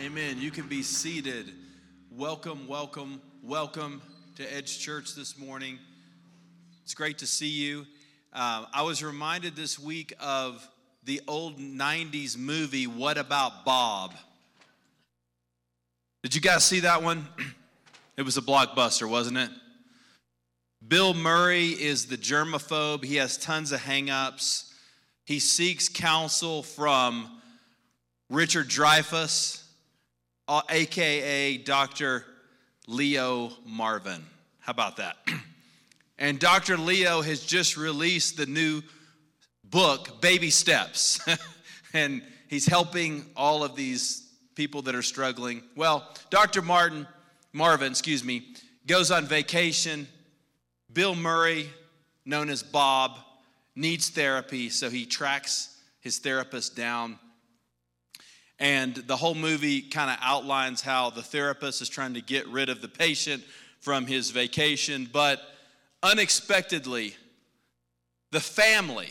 Amen. You can be seated. Welcome, welcome, welcome to Edge Church this morning. It's great to see you. Uh, I was reminded this week of the old 90s movie, What About Bob? Did you guys see that one? It was a blockbuster, wasn't it? Bill Murray is the germaphobe. He has tons of hangups. He seeks counsel from Richard Dreyfuss, aka uh, Dr. Leo Marvin. How about that? And Dr. Leo has just released the new book, Baby Steps. and he's helping all of these people that are struggling. Well, Dr. Martin, Marvin, excuse me, goes on vacation. Bill Murray, known as Bob, needs therapy, so he tracks his therapist down and the whole movie kind of outlines how the therapist is trying to get rid of the patient from his vacation. But unexpectedly, the family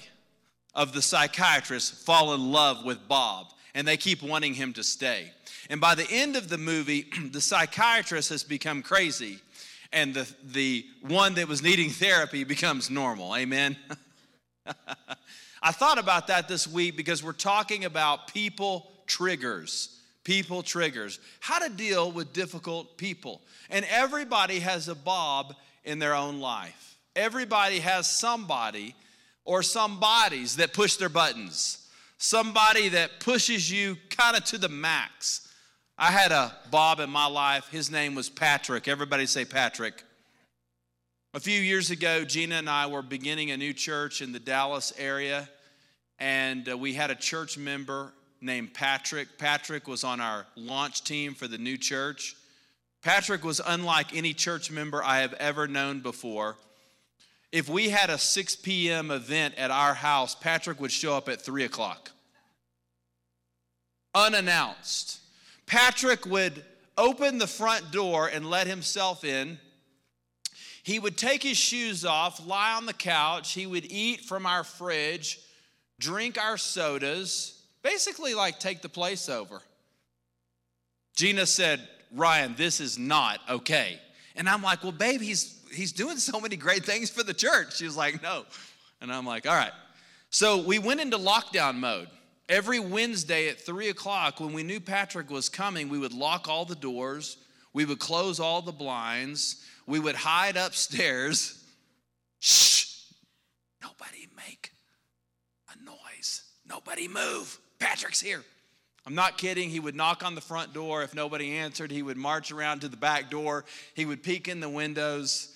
of the psychiatrist fall in love with Bob and they keep wanting him to stay. And by the end of the movie, the psychiatrist has become crazy and the, the one that was needing therapy becomes normal. Amen. I thought about that this week because we're talking about people triggers. People triggers. How to deal with difficult people. And everybody has a Bob in their own life. Everybody has somebody or some bodies that push their buttons. Somebody that pushes you kind of to the max. I had a Bob in my life. His name was Patrick. Everybody say Patrick. A few years ago, Gina and I were beginning a new church in the Dallas area, and uh, we had a church member named Patrick. Patrick was on our launch team for the new church. Patrick was unlike any church member I have ever known before. If we had a 6 p.m. event at our house, Patrick would show up at 3 o'clock. Unannounced. Patrick would open the front door and let himself in. He would take his shoes off, lie on the couch. He would eat from our fridge, drink our sodas Basically, like take the place over. Gina said, Ryan, this is not okay. And I'm like, well, babe, he's, he's doing so many great things for the church. She was like, no. And I'm like, all right. So we went into lockdown mode. Every Wednesday at three o'clock, when we knew Patrick was coming, we would lock all the doors, we would close all the blinds, we would hide upstairs. Shh, nobody make a noise, nobody move. Patrick's here. I'm not kidding. He would knock on the front door. If nobody answered, he would march around to the back door. He would peek in the windows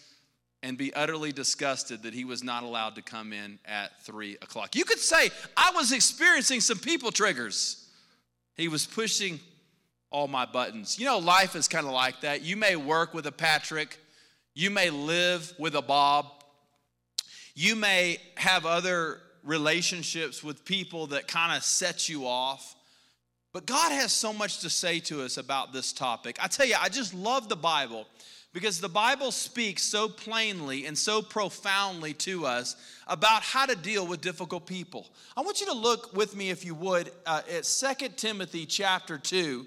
and be utterly disgusted that he was not allowed to come in at three o'clock. You could say, I was experiencing some people triggers. He was pushing all my buttons. You know, life is kind of like that. You may work with a Patrick, you may live with a Bob, you may have other relationships with people that kind of set you off. But God has so much to say to us about this topic. I tell you, I just love the Bible because the Bible speaks so plainly and so profoundly to us about how to deal with difficult people. I want you to look with me, if you would, uh, at 2 Timothy chapter 2.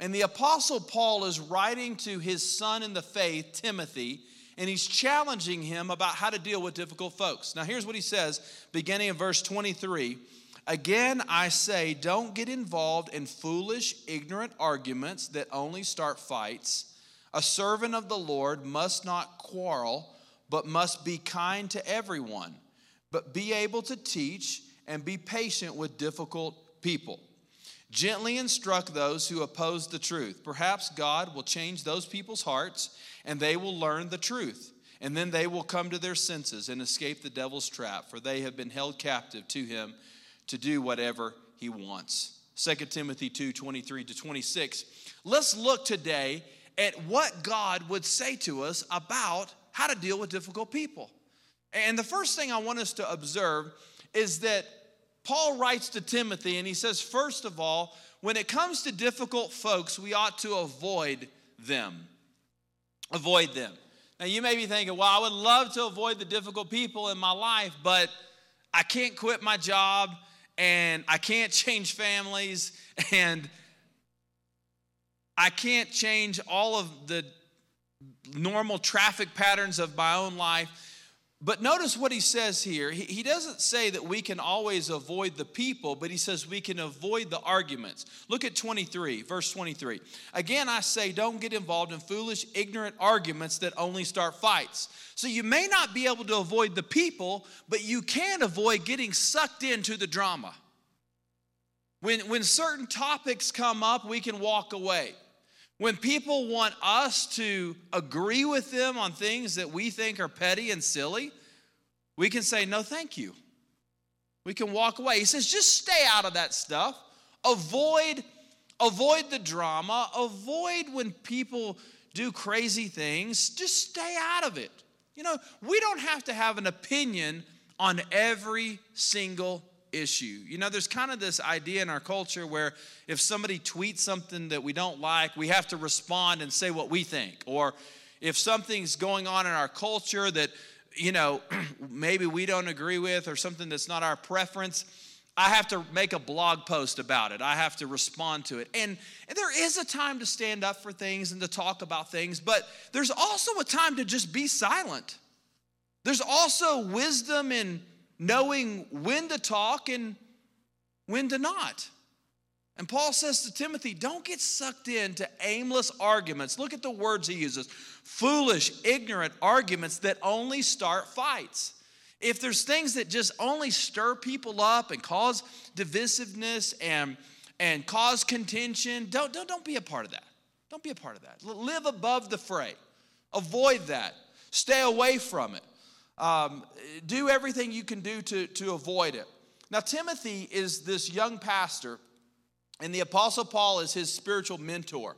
And the Apostle Paul is writing to his son in the faith, Timothy and he's challenging him about how to deal with difficult folks. Now, here's what he says, beginning in verse 23. Again, I say, don't get involved in foolish, ignorant arguments that only start fights. A servant of the Lord must not quarrel, but must be kind to everyone, but be able to teach and be patient with difficult people. Gently instruct those who oppose the truth. Perhaps God will change those people's hearts and they will learn the truth. And then they will come to their senses and escape the devil's trap, for they have been held captive to him to do whatever he wants. 2 Timothy 2 23 to 26. Let's look today at what God would say to us about how to deal with difficult people. And the first thing I want us to observe is that Paul writes to Timothy and he says, first of all, when it comes to difficult folks, we ought to avoid them avoid them. Now, you may be thinking, well, I would love to avoid the difficult people in my life, but I can't quit my job and I can't change families and I can't change all of the normal traffic patterns of my own life. But notice what he says here. He, doesn't say that we can always avoid the people, but he says we can avoid the arguments. Look at 23, verse 23. Again, I say, don't get involved in foolish, ignorant arguments that only start fights. So you may not be able to avoid the people, but you can avoid getting sucked into the drama. When, when certain topics come up, we can walk away. When people want us to agree with them on things that we think are petty and silly, we can say, no, thank you. We can walk away. He says, just stay out of that stuff. Avoid, avoid the drama. Avoid when people do crazy things. Just stay out of it. You know, we don't have to have an opinion on every single issue. You know, there's kind of this idea in our culture where if somebody tweets something that we don't like, we have to respond and say what we think. Or if something's going on in our culture that, you know, maybe we don't agree with or something that's not our preference, I have to make a blog post about it. I have to respond to it. And, and there is a time to stand up for things and to talk about things, but there's also a time to just be silent. There's also wisdom in knowing when to talk and when to not. And Paul says to Timothy, don't get sucked into aimless arguments. Look at the words he uses foolish, ignorant arguments that only start fights. If there's things that just only stir people up and cause divisiveness and, and cause contention, don't, don't, don't be a part of that. Don't be a part of that. Live above the fray, avoid that, stay away from it. Um, do everything you can do to, to avoid it. Now, Timothy is this young pastor, and the Apostle Paul is his spiritual mentor.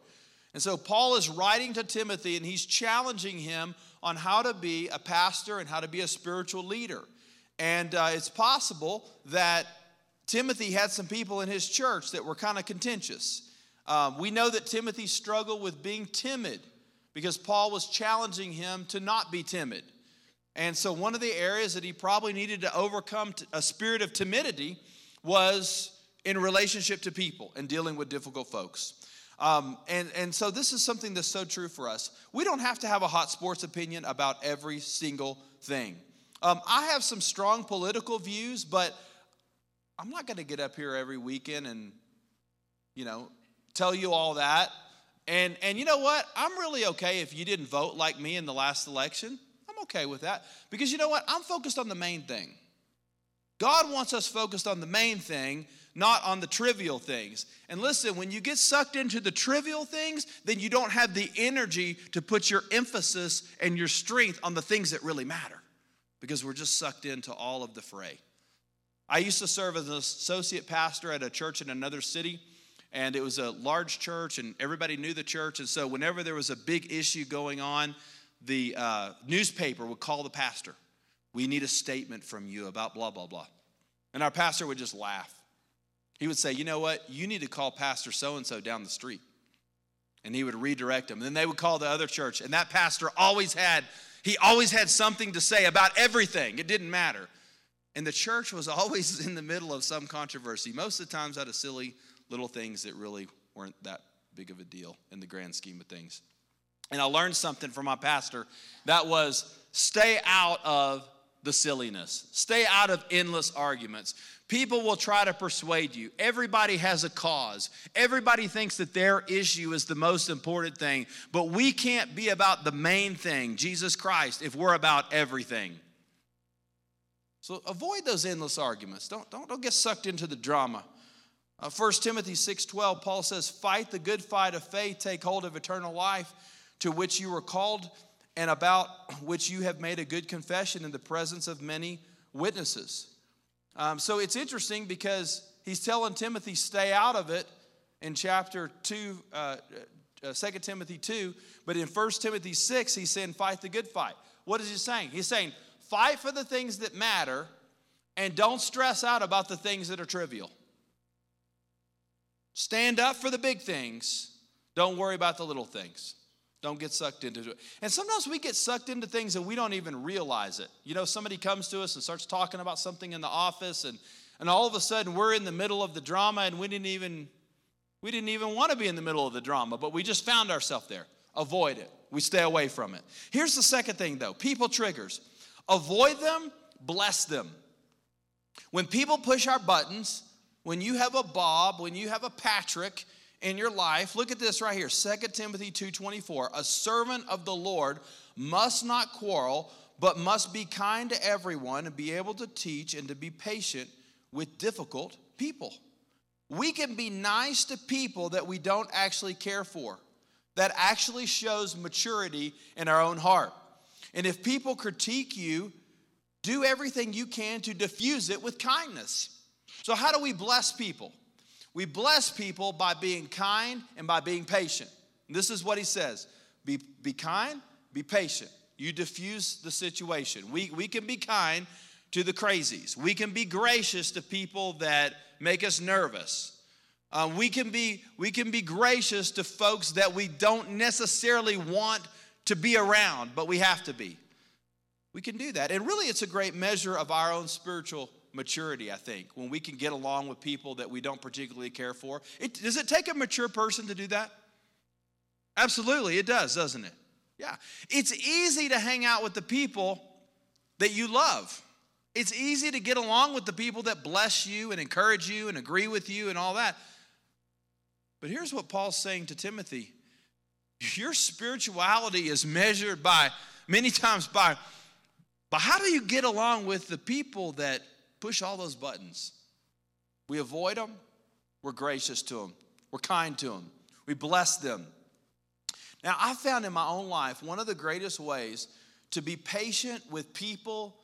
And so, Paul is writing to Timothy, and he's challenging him on how to be a pastor and how to be a spiritual leader. And uh, it's possible that Timothy had some people in his church that were kind of contentious. Um, we know that Timothy struggled with being timid because Paul was challenging him to not be timid. And so, one of the areas that he probably needed to overcome a spirit of timidity was in relationship to people and dealing with difficult folks. Um, and, and so, this is something that's so true for us. We don't have to have a hot sports opinion about every single thing. Um, I have some strong political views, but I'm not going to get up here every weekend and, you know, tell you all that. And, and you know what? I'm really okay if you didn't vote like me in the last election. Okay with that because you know what? I'm focused on the main thing. God wants us focused on the main thing, not on the trivial things. And listen, when you get sucked into the trivial things, then you don't have the energy to put your emphasis and your strength on the things that really matter because we're just sucked into all of the fray. I used to serve as an associate pastor at a church in another city, and it was a large church, and everybody knew the church. And so, whenever there was a big issue going on, the uh, newspaper would call the pastor. We need a statement from you about blah, blah, blah. And our pastor would just laugh. He would say, You know what? You need to call Pastor so and so down the street. And he would redirect them. And then they would call the other church. And that pastor always had, he always had something to say about everything. It didn't matter. And the church was always in the middle of some controversy, most of the times out of silly little things that really weren't that big of a deal in the grand scheme of things. And I learned something from my pastor that was stay out of the silliness, stay out of endless arguments. People will try to persuade you. Everybody has a cause. Everybody thinks that their issue is the most important thing, but we can't be about the main thing, Jesus Christ, if we're about everything. So avoid those endless arguments. Don't, don't, don't get sucked into the drama. Uh, 1 Timothy 6:12, Paul says, Fight the good fight of faith, take hold of eternal life to which you were called and about which you have made a good confession in the presence of many witnesses. Um, so it's interesting because he's telling Timothy, stay out of it in chapter 2, uh, uh, 2 Timothy 2. But in 1 Timothy 6, he's saying, fight the good fight. What is he saying? He's saying, fight for the things that matter and don't stress out about the things that are trivial. Stand up for the big things, don't worry about the little things. Don't get sucked into it. And sometimes we get sucked into things and we don't even realize it. You know, somebody comes to us and starts talking about something in the office, and, and all of a sudden we're in the middle of the drama and we didn't even We didn't even want to be in the middle of the drama, but we just found ourselves there. Avoid it. We stay away from it. Here's the second thing though people triggers. Avoid them, bless them. When people push our buttons, when you have a Bob, when you have a Patrick in your life, look at this right here 2 Timothy 2:24. A servant of the Lord must not quarrel, but must be kind to everyone and be able to teach and to be patient with difficult people. We can be nice to people that we don't actually care for. That actually shows maturity in our own heart. And if people critique you, do everything you can to diffuse it with kindness. So, how do we bless people? We bless people by being kind and by being patient. And this is what he says be, be kind, be patient. You diffuse the situation. We, we can be kind to the crazies, we can be gracious to people that make us nervous. Um, we, can be, we can be gracious to folks that we don't necessarily want to be around, but we have to be. We can do that. And really, it's a great measure of our own spiritual maturity, I think, when we can get along with people that we don't particularly care for. It, does it take a mature person to do that? Absolutely, it does, doesn't it? Yeah. It's easy to hang out with the people that you love. It's easy to get along with the people that bless you and encourage you and agree with you and all that. But here's what Paul's saying to Timothy your spirituality is measured by many times by, by how do you get along with the people that push all those buttons? We avoid them, we're gracious to them, we're kind to them, we bless them. Now, I found in my own life one of the greatest ways to be patient with people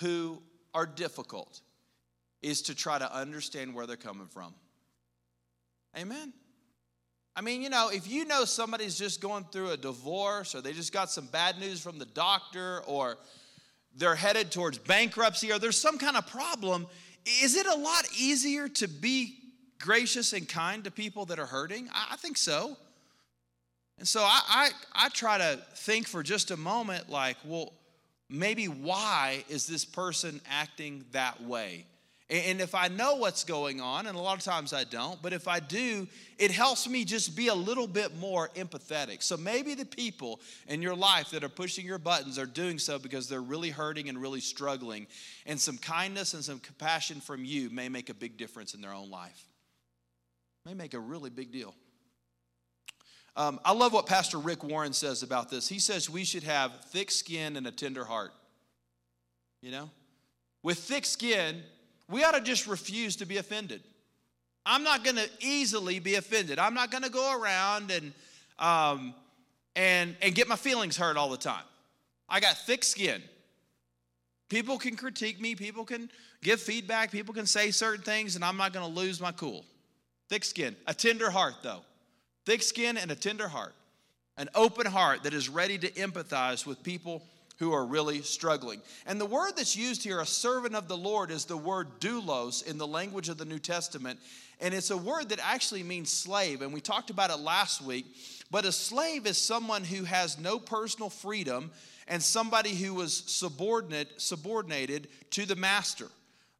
who are difficult is to try to understand where they're coming from. Amen. I mean, you know, if you know somebody's just going through a divorce or they just got some bad news from the doctor or they're headed towards bankruptcy or there's some kind of problem, is it a lot easier to be gracious and kind to people that are hurting? I, think so. And so I, I, I try to think for just a moment like, well, maybe why is this person acting that way? And if I know what's going on, and a lot of times I don't, but if I do, it helps me just be a little bit more empathetic. So maybe the people in your life that are pushing your buttons are doing so because they're really hurting and really struggling. And some kindness and some compassion from you may make a big difference in their own life, may make a really big deal. Um, I love what Pastor Rick Warren says about this. He says we should have thick skin and a tender heart. You know? With thick skin, we ought to just refuse to be offended. I'm not going to easily be offended. I'm not going to go around and, um, and, and get my feelings hurt all the time. I got thick skin. People can critique me, people can give feedback, people can say certain things, and I'm not going to lose my cool. Thick skin. A tender heart, though. Thick skin and a tender heart. An open heart that is ready to empathize with people who are really struggling. And the word that's used here, a servant of the Lord, is the word doulos in the language of the New Testament. And it's a word that actually means slave. And we talked about it last week. But a slave is someone who has no personal freedom and somebody who was subordinate, subordinated to the master.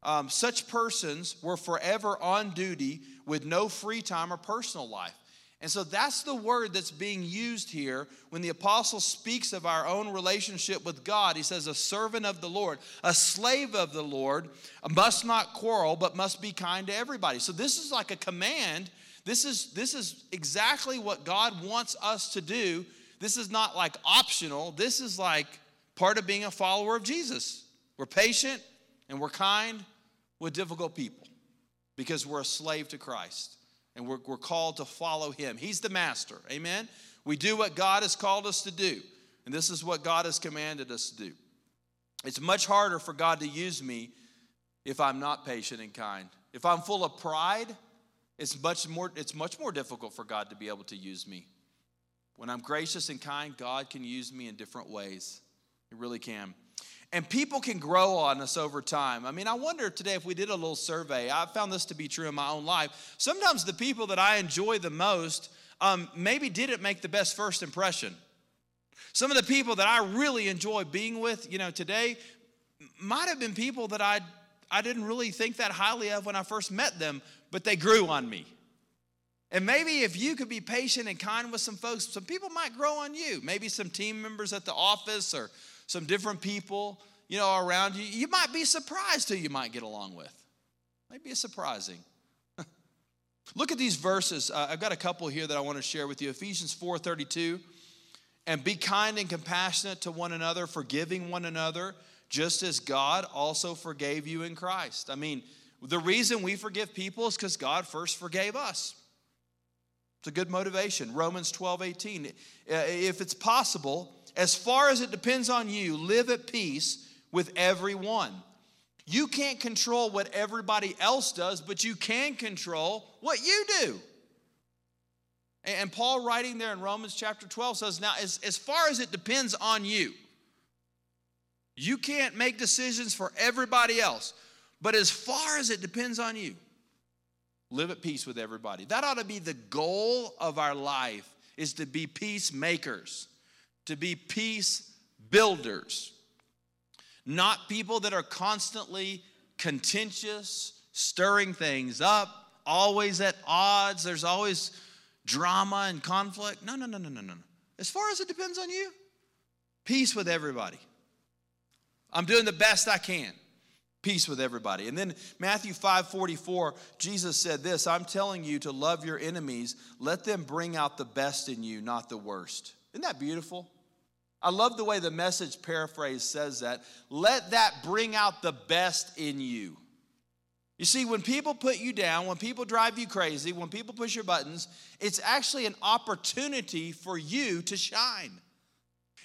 Um, such persons were forever on duty with no free time or personal life. And so that's the word that's being used here when the apostle speaks of our own relationship with God. He says, A servant of the Lord, a slave of the Lord, must not quarrel, but must be kind to everybody. So this is like a command. This is, this is exactly what God wants us to do. This is not like optional. This is like part of being a follower of Jesus. We're patient and we're kind with difficult people because we're a slave to Christ and we're, we're called to follow him. He's the master. Amen? We do what God has called us to do, and this is what God has commanded us to do. It's much harder for God to use me if I'm not patient and kind. If I'm full of pride, it's much more, it's much more difficult for God to be able to use me. When I'm gracious and kind, God can use me in different ways. He really can. And people can grow on us over time. I mean, I wonder today if we did a little survey. I found this to be true in my own life. Sometimes the people that I enjoy the most um, maybe didn't make the best first impression. Some of the people that I really enjoy being with, you know, today might have been people that I, I didn't really think that highly of when I first met them, but they grew on me. And maybe if you could be patient and kind with some folks, some people might grow on you. Maybe some team members at the office or some different people, you know, around you. You might be surprised who you might get along with. Might be surprising. Look at these verses. Uh, I've got a couple here that I want to share with you. Ephesians 4:32. And be kind and compassionate to one another, forgiving one another, just as God also forgave you in Christ. I mean, the reason we forgive people is because God first forgave us. It's a good motivation. Romans 12, 18. Uh, if it's possible, as far as it depends on you, live at peace with everyone. You can't control what everybody else does, but you can control what you do. And Paul, writing there in Romans chapter 12, says, Now, as, as far as it depends on you, you can't make decisions for everybody else. But as far as it depends on you, live at peace with everybody. That ought to be the goal of our life is to be peacemakers, to be peace builders. Not people that are constantly contentious, stirring things up, always at odds. There's always drama and conflict. No, no, no, no, no, no. As far as it depends on you, peace with everybody. I'm doing the best I can. Peace with everybody. And then Matthew 5 44, Jesus said this I'm telling you to love your enemies. Let them bring out the best in you, not the worst. Isn't that beautiful? I love the way the message paraphrase says that. Let that bring out the best in you. You see, when people put you down, when people drive you crazy, when people push your buttons, it's actually an opportunity for you to shine.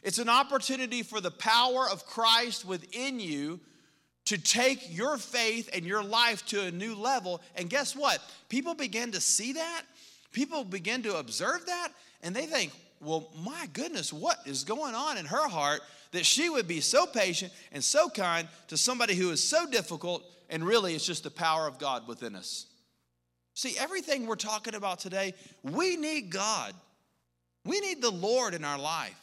It's an opportunity for the power of Christ within you to take your faith and your life to a new level. And guess what? People begin to see that, people begin to observe that, and they think, well, my goodness, what is going on in her heart that she would be so patient and so kind to somebody who is so difficult and really, it's just the power of God within us. See, everything we're talking about today, we need God. We need the Lord in our life.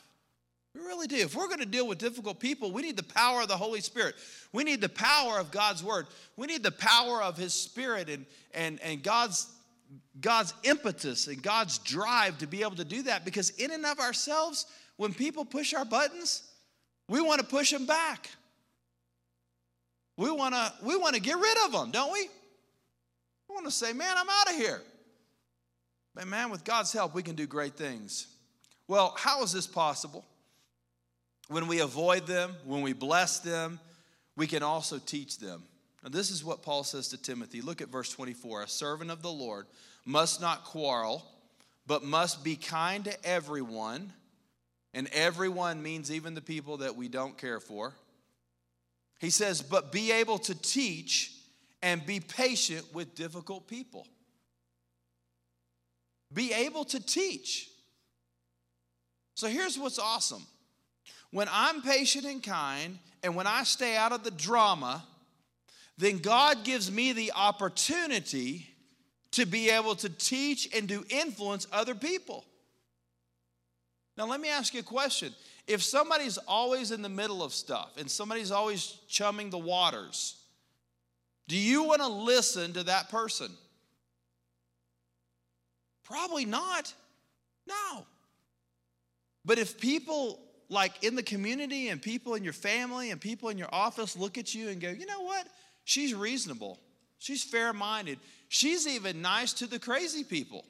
We really do. If we're going to deal with difficult people, we need the power of the Holy Spirit. We need the power of God's Word. We need the power of His Spirit and, and, and God's, God's impetus and God's drive to be able to do that because, in and of ourselves, when people push our buttons, we want to push them back. We want to we want to get rid of them, don't we? We want to say, "Man, I'm out of here." But man, with God's help, we can do great things. Well, how is this possible? When we avoid them, when we bless them, we can also teach them. Now, this is what Paul says to Timothy. Look at verse 24. A servant of the Lord must not quarrel, but must be kind to everyone. And everyone means even the people that we don't care for. He says, but be able to teach and be patient with difficult people. Be able to teach. So here's what's awesome when I'm patient and kind, and when I stay out of the drama, then God gives me the opportunity to be able to teach and to influence other people. Now, let me ask you a question. If somebody's always in the middle of stuff and somebody's always chumming the waters, do you want to listen to that person? Probably not. No. But if people like in the community and people in your family and people in your office look at you and go, you know what? She's reasonable. She's fair minded. She's even nice to the crazy people.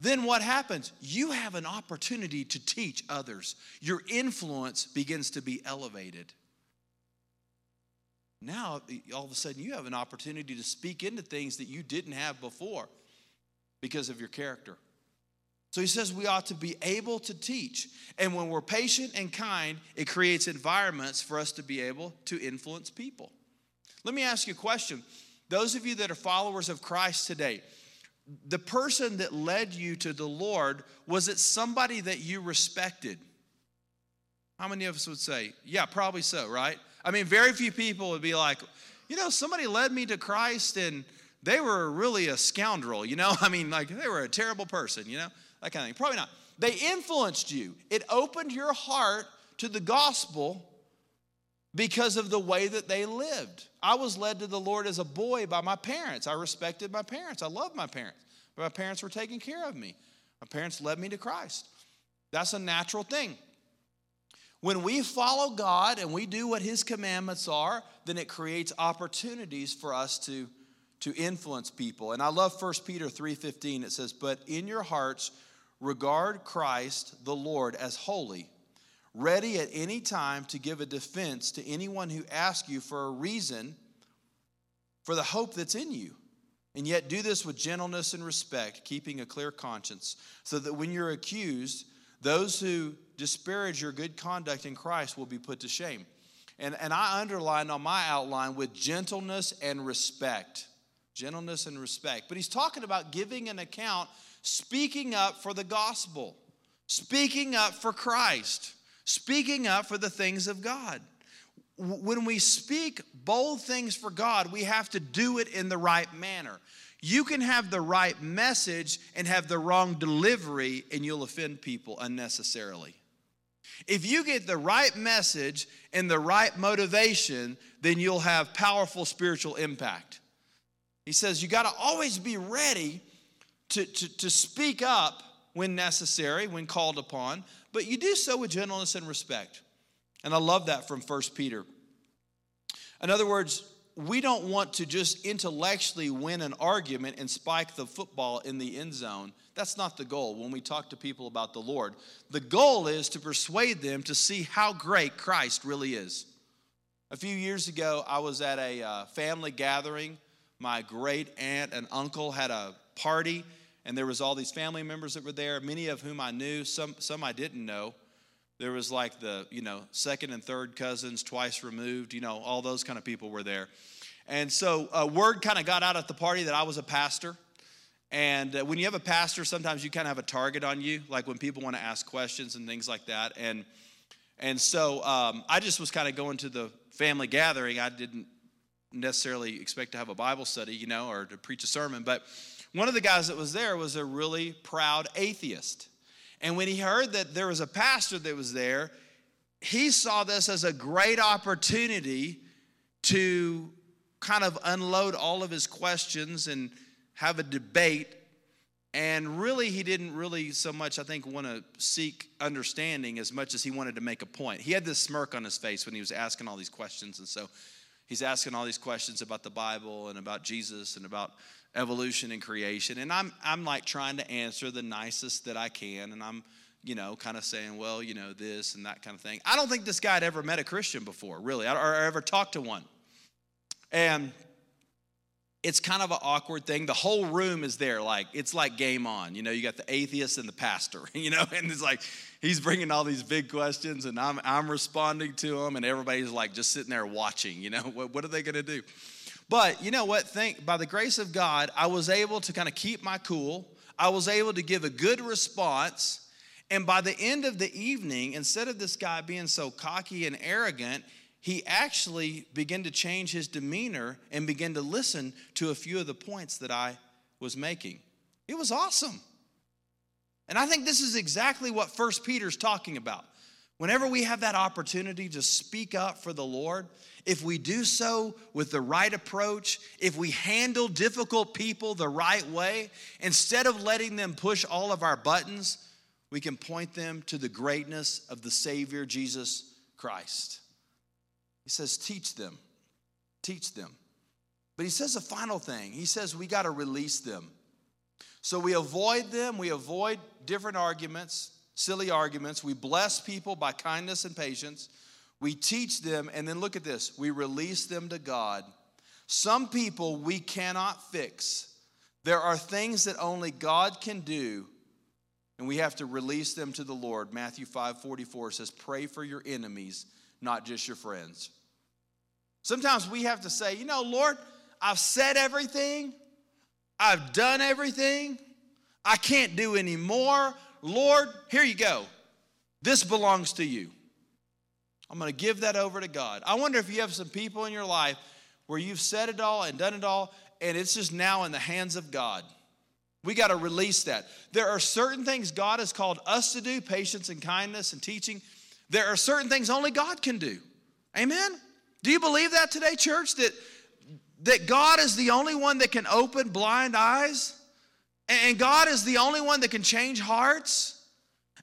then what happens? You have an opportunity to teach others. Your influence begins to be elevated. Now, all of a sudden, you have an opportunity to speak into things that you didn't have before because of your character. So he says we ought to be able to teach. And when we're patient and kind, it creates environments for us to be able to influence people. Let me ask you a question. Those of you that are followers of Christ today, the person that led you to the Lord, was it somebody that you respected? How many of us would say, yeah, probably so, right? I mean, very few people would be like, you know, somebody led me to Christ and they were really a scoundrel, you know? I mean, like they were a terrible person, you know? That kind of thing. Probably not. They influenced you, it opened your heart to the gospel because of the way that they lived. I was led to the Lord as a boy by my parents. I respected my parents. I loved my parents. But my parents were taking care of me. My parents led me to Christ. That's a natural thing. When we follow God and we do what His commandments are, then it creates opportunities for us to, to influence people. And I love 1 Peter 3:15. It says, But in your hearts regard Christ the Lord as holy, ready at any time to give a defense to anyone who asks you for a reason for the hope that's in you. And yet do this with gentleness and respect, keeping a clear conscience, so that when you're accused, those who disparage your good conduct in Christ will be put to shame. And, and I underlined on my outline with gentleness and respect. Gentleness and respect. But he's talking about giving an account, speaking up for the gospel, speaking up for Christ, speaking up for the things of God. When we speak bold things for God, we have to do it in the right manner. You can have the right message and have the wrong delivery, and you'll offend people unnecessarily. If you get the right message and the right motivation, then you'll have powerful spiritual impact. He says you got to always be ready to, to, to speak up when necessary, when called upon, but you do so with gentleness and respect. And I love that from 1 Peter. In other words, we don't want to just intellectually win an argument and spike the football in the end zone. That's not the goal when we talk to people about the Lord. The goal is to persuade them to see how great Christ really is. A few years ago, I was at a uh, family gathering. My great aunt and uncle had a party, and there was all these family members that were there, many of whom I knew, some, some I didn't know. There was like the, you know, second and third cousins, twice removed, you know, all those kind of people were there. And so uh, word kind of got out at the party that I was a pastor. And uh, when you have a pastor, sometimes you kind of have a target on you, like when people want to ask questions and things like that. And and so um, I just was kind of going to the family gathering. I didn't necessarily expect to have a Bible study, you know, or to preach a sermon. But one of the guys that was there was a really proud atheist. And when he heard that there was a pastor that was there, he saw this as a great opportunity to kind of unload all of his questions and have a debate. And really, he didn't really so much, I think, want to seek understanding as much as he wanted to make a point. He had this smirk on his face when he was asking all these questions. And so he's asking all these questions about the Bible and about Jesus and about evolution and creation. And I'm, I'm like trying to answer the nicest that I can. And I'm, you know, kind of saying, well, you know, this and that kind of thing. I don't think this guy had ever met a Christian before, really, or ever talked to one. And it's kind of an awkward thing. The whole room is there, like it's like game on. You know, you got the atheist and the pastor. You know, and it's like he's bringing all these big questions, and I'm I'm responding to them, and everybody's like just sitting there watching. You know, what what are they going to do? But you know what? Think by the grace of God, I was able to kind of keep my cool. I was able to give a good response. And by the end of the evening, instead of this guy being so cocky and arrogant, he actually began to change his demeanor and began to listen to a few of the points that I was making. It was awesome. And I think this is exactly what First Peter's talking about. Whenever we have that opportunity to speak up for the Lord, if we do so with the right approach, if we handle difficult people the right way, instead of letting them push all of our buttons, we can point them to the greatness of the Savior, Jesus Christ. He says, teach them. Teach them. But he says a final thing. He says we got to release them. So we avoid them, we avoid different arguments, silly arguments. We bless people by kindness and patience. We teach them, and then look at this we release them to God. Some people we cannot fix. There are things that only God can do, and we have to release them to the Lord. Matthew 5 44 says, Pray for your enemies, not just your friends. Sometimes we have to say, you know, Lord, I've said everything, I've done everything, I can't do any more. Lord, here you go. This belongs to you. I'm going to give that over to God. I wonder if you have some people in your life where you've said it all and done it all, and it's just now in the hands of God. We got to release that. There are certain things God has called us to do patience and kindness and teaching. There are certain things only God can do. Amen? Do you believe that today, church? That that God is the only one that can open blind eyes? And God is the only one that can change hearts?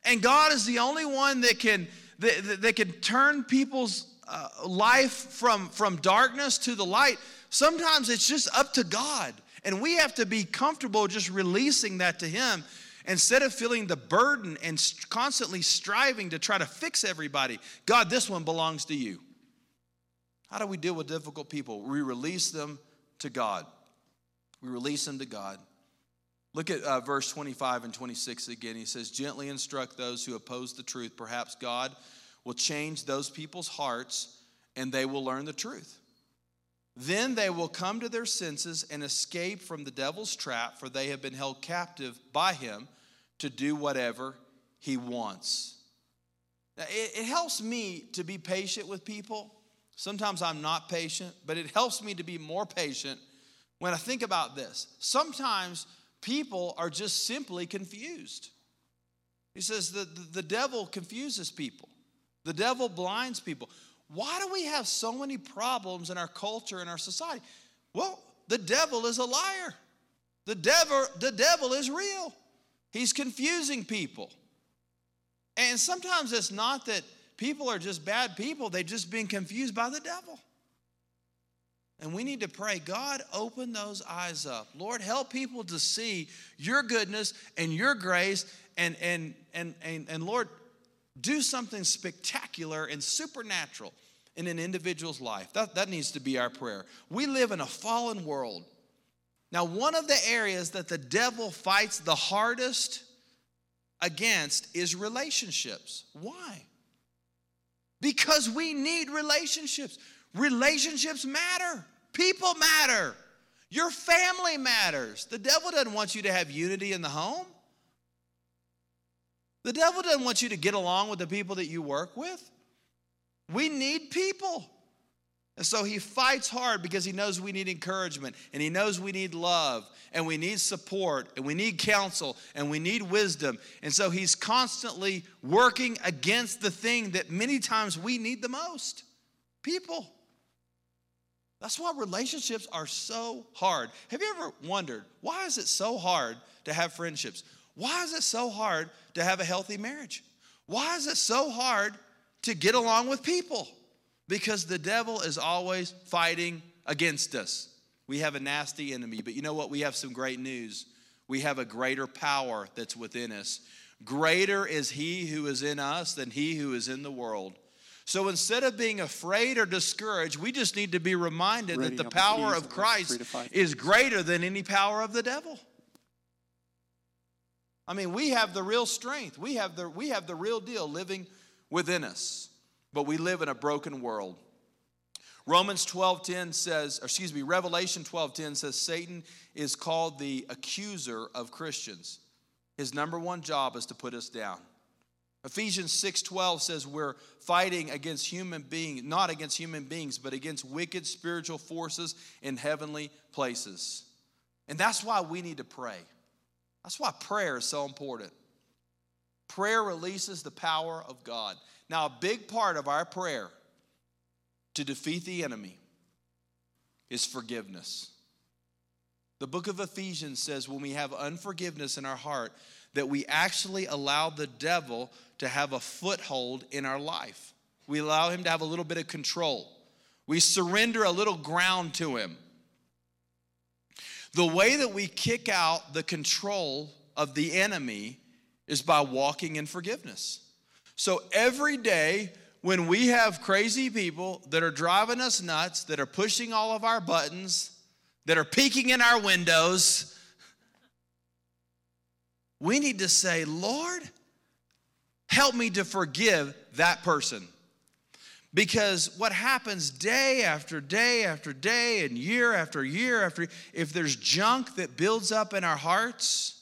And God is the only one that can, that, that can turn people's uh, life from, from darkness to the light? Sometimes it's just up to God. And we have to be comfortable just releasing that to Him instead of feeling the burden and constantly striving to try to fix everybody. God, this one belongs to you. How do we deal with difficult people? We release them to God. We release them to God. Look at uh, verse 25 and 26 again. He says, Gently instruct those who oppose the truth. Perhaps God will change those people's hearts and they will learn the truth. Then they will come to their senses and escape from the devil's trap, for they have been held captive by him to do whatever he wants. Now, it, it helps me to be patient with people. Sometimes I'm not patient, but it helps me to be more patient when I think about this. Sometimes people are just simply confused. He says the, the, the devil confuses people, the devil blinds people. Why do we have so many problems in our culture and our society? Well, the devil is a liar. The devil, the devil is real. He's confusing people. And sometimes it's not that people are just bad people, they've just been confused by the devil. And we need to pray, God, open those eyes up. Lord, help people to see your goodness and your grace. And, and, and, and, and Lord, do something spectacular and supernatural in an individual's life. That, that needs to be our prayer. We live in a fallen world. Now, one of the areas that the devil fights the hardest against is relationships. Why? Because we need relationships. Relationships matter, people matter, your family matters. The devil doesn't want you to have unity in the home. The devil doesn't want you to get along with the people that you work with. We need people. And so he fights hard because he knows we need encouragement and he knows we need love and we need support and we need counsel and we need wisdom. And so he's constantly working against the thing that many times we need the most people. That's why relationships are so hard. Have you ever wondered why is it so hard to have friendships? Why is it so hard to have a healthy marriage? Why is it so hard to get along with people? Because the devil is always fighting against us. We have a nasty enemy, but you know what? We have some great news. We have a greater power that's within us. Greater is he who is in us than he who is in the world. So instead of being afraid or discouraged, we just need to be reminded Ready that the power of Christ is greater than any power of the devil. I mean, we have the real strength. We have the, we have the real deal living within us, but we live in a broken world. Romans 12:10 says, or excuse me, Revelation 12:10 says Satan is called the accuser of Christians. His number one job is to put us down. Ephesians 6:12 says we're fighting against human beings, not against human beings, but against wicked spiritual forces in heavenly places. And that's why we need to pray. That's why prayer is so important. Prayer releases the power of God. Now, a big part of our prayer to defeat the enemy is forgiveness. The book of Ephesians says when we have unforgiveness in our heart, that we actually allow the devil to have a foothold in our life. We allow him to have a little bit of control. We surrender a little ground to him. The way that we kick out the control of the enemy is by walking in forgiveness. So every day, when we have crazy people that are driving us nuts, that are pushing all of our buttons, that are peeking in our windows, we need to say, Lord, help me to forgive that person. Because what happens day after day after day and year after year after, if there's junk that builds up in our hearts,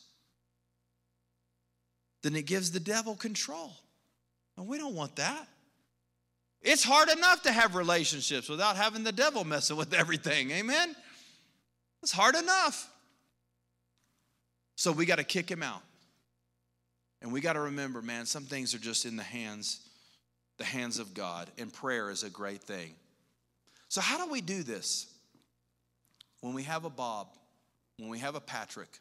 then it gives the devil control. And we don't want that. It's hard enough to have relationships without having the devil messing with everything. Amen? It's hard enough. So we got to kick him out. And we got to remember, man, some things are just in the hands the hands of God, and prayer is a great thing. So how do we do this? when we have a Bob, when we have a Patrick,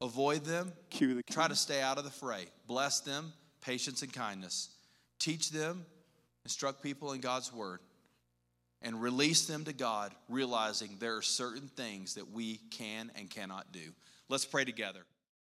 avoid them, Cue the try to stay out of the fray. Bless them, patience and kindness. Teach them, instruct people in God's word, and release them to God, realizing there are certain things that we can and cannot do. Let's pray together.